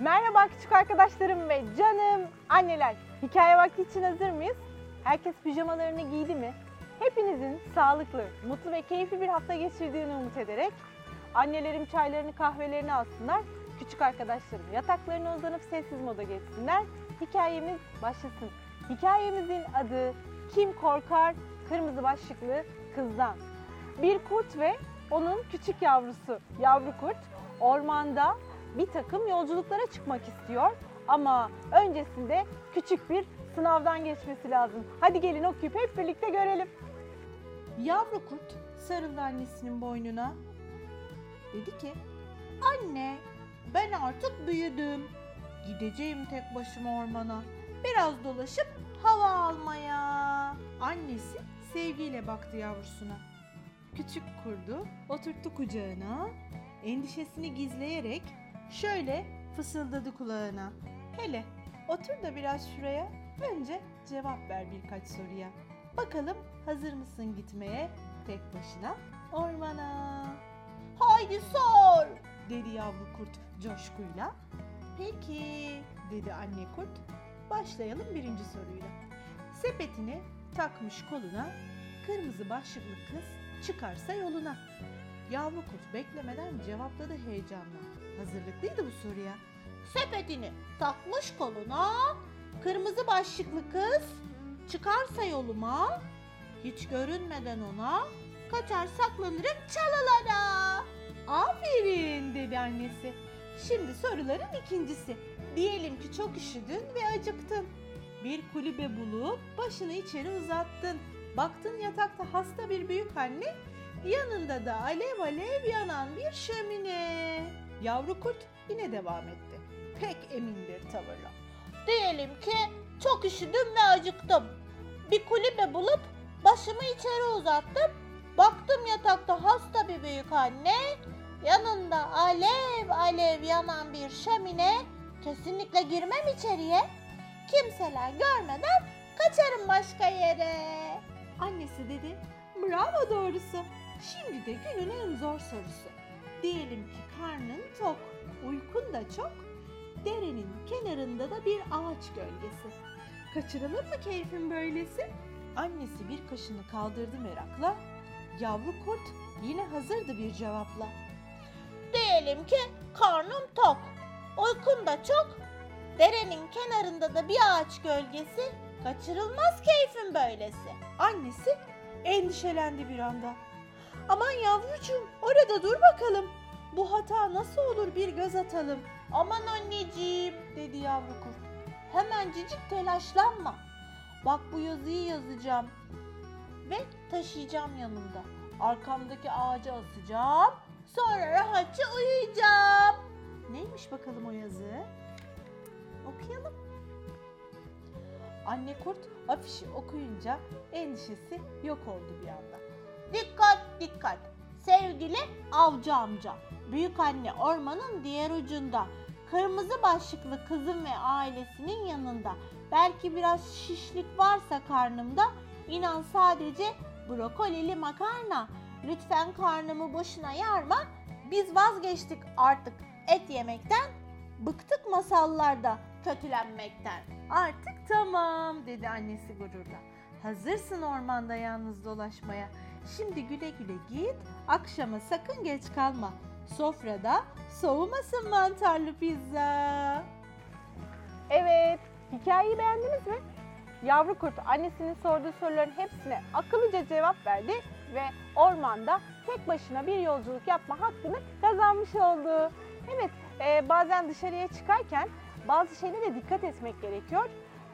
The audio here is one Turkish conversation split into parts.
Merhaba küçük arkadaşlarım ve canım anneler. Hikaye vakti için hazır mıyız? Herkes pijamalarını giydi mi? Hepinizin sağlıklı, mutlu ve keyifli bir hafta geçirdiğini umut ederek annelerim çaylarını kahvelerini alsınlar. Küçük arkadaşlarım yataklarına uzanıp sessiz moda geçsinler. Hikayemiz başlasın. Hikayemizin adı Kim Korkar Kırmızı Başlıklı Kızdan. Bir kurt ve onun küçük yavrusu yavru kurt ormanda bir takım yolculuklara çıkmak istiyor ama öncesinde küçük bir sınavdan geçmesi lazım. Hadi gelin okuyup hep birlikte görelim. Yavru kurt sarıldı annesinin boynuna. Dedi ki, anne ben artık büyüdüm. Gideceğim tek başıma ormana. Biraz dolaşıp hava almaya. Annesi sevgiyle baktı yavrusuna. Küçük kurdu oturttu kucağına. Endişesini gizleyerek şöyle fısıldadı kulağına. Hele otur da biraz şuraya. Önce cevap ver birkaç soruya. Bakalım hazır mısın gitmeye tek başına ormana? Haydi sor dedi yavru kurt coşkuyla. Peki dedi anne kurt. Başlayalım birinci soruyla. Sepetini takmış koluna kırmızı başlıklı kız çıkarsa yoluna. Yavru kurt beklemeden cevapladı heyecanla. Hazırlıklıydı bu soruya. Sepetini takmış koluna, kırmızı başlıklı kız çıkarsa yoluma, hiç görünmeden ona, kaçar saklanırım çalılara. Aferin dedi annesi. Şimdi soruların ikincisi. Diyelim ki çok üşüdün ve acıktın. Bir kulübe bulup başını içeri uzattın. Baktın yatakta hasta bir büyük anne Yanında da alev alev yanan bir şömine. Yavru kurt yine devam etti. Pek emin bir tavırla. Diyelim ki çok üşüdüm ve acıktım. Bir kulübe bulup başımı içeri uzattım. Baktım yatakta hasta bir büyük anne. Yanında alev alev yanan bir şömine. Kesinlikle girmem içeriye. Kimseler görmeden kaçarım başka yere. Annesi dedi, bravo doğrusu. Şimdi de günün en zor sorusu. Diyelim ki karnın tok, uykun da çok, derenin kenarında da bir ağaç gölgesi. Kaçırılır mı keyfin böylesi? Annesi bir kaşını kaldırdı merakla. Yavru kurt yine hazırdı bir cevapla. Diyelim ki karnım tok. Uykum da çok. Derenin kenarında da bir ağaç gölgesi. Kaçırılmaz keyfim böylesi. Annesi endişelendi bir anda. Aman yavrucuğum orada dur bakalım. Bu hata nasıl olur bir göz atalım Aman anneciğim dedi yavru kurt. hemencecik telaşlanma. Bak bu yazıyı yazacağım ve taşıyacağım yanımda. Arkamdaki ağaca asacağım. Sonra rahatça uyuyacağım. Neymiş bakalım o yazı? Okuyalım. Anne kurt afişi okuyunca endişesi yok oldu bir anda. Dikkat dikkat. Sevgili avcı amca. Büyük anne ormanın diğer ucunda. Kırmızı başlıklı kızım ve ailesinin yanında. Belki biraz şişlik varsa karnımda. inan sadece brokolili makarna. Lütfen karnımı boşuna yarma. Biz vazgeçtik artık et yemekten. Bıktık masallarda kötülenmekten. Artık tamam dedi annesi gururla. Hazırsın ormanda yalnız dolaşmaya. Şimdi güle güle git, akşama sakın geç kalma. Sofrada soğumasın mantarlı pizza. Evet, hikayeyi beğendiniz mi? Yavru kurt annesinin sorduğu soruların hepsine akıllıca cevap verdi ve ormanda tek başına bir yolculuk yapma hakkını kazanmış oldu. Evet, e, bazen dışarıya çıkarken bazı şeylere dikkat etmek gerekiyor.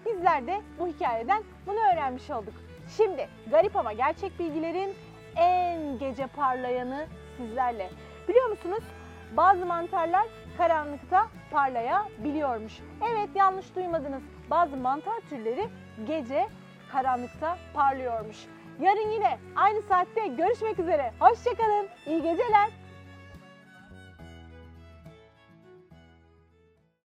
Bizler de bu hikayeden bunu öğrenmiş olduk. Şimdi garip ama gerçek bilgilerin en gece parlayanı sizlerle. Biliyor musunuz? Bazı mantarlar karanlıkta parlayabiliyormuş. Evet yanlış duymadınız. Bazı mantar türleri gece karanlıkta parlıyormuş. Yarın yine aynı saatte görüşmek üzere. Hoşçakalın. İyi geceler.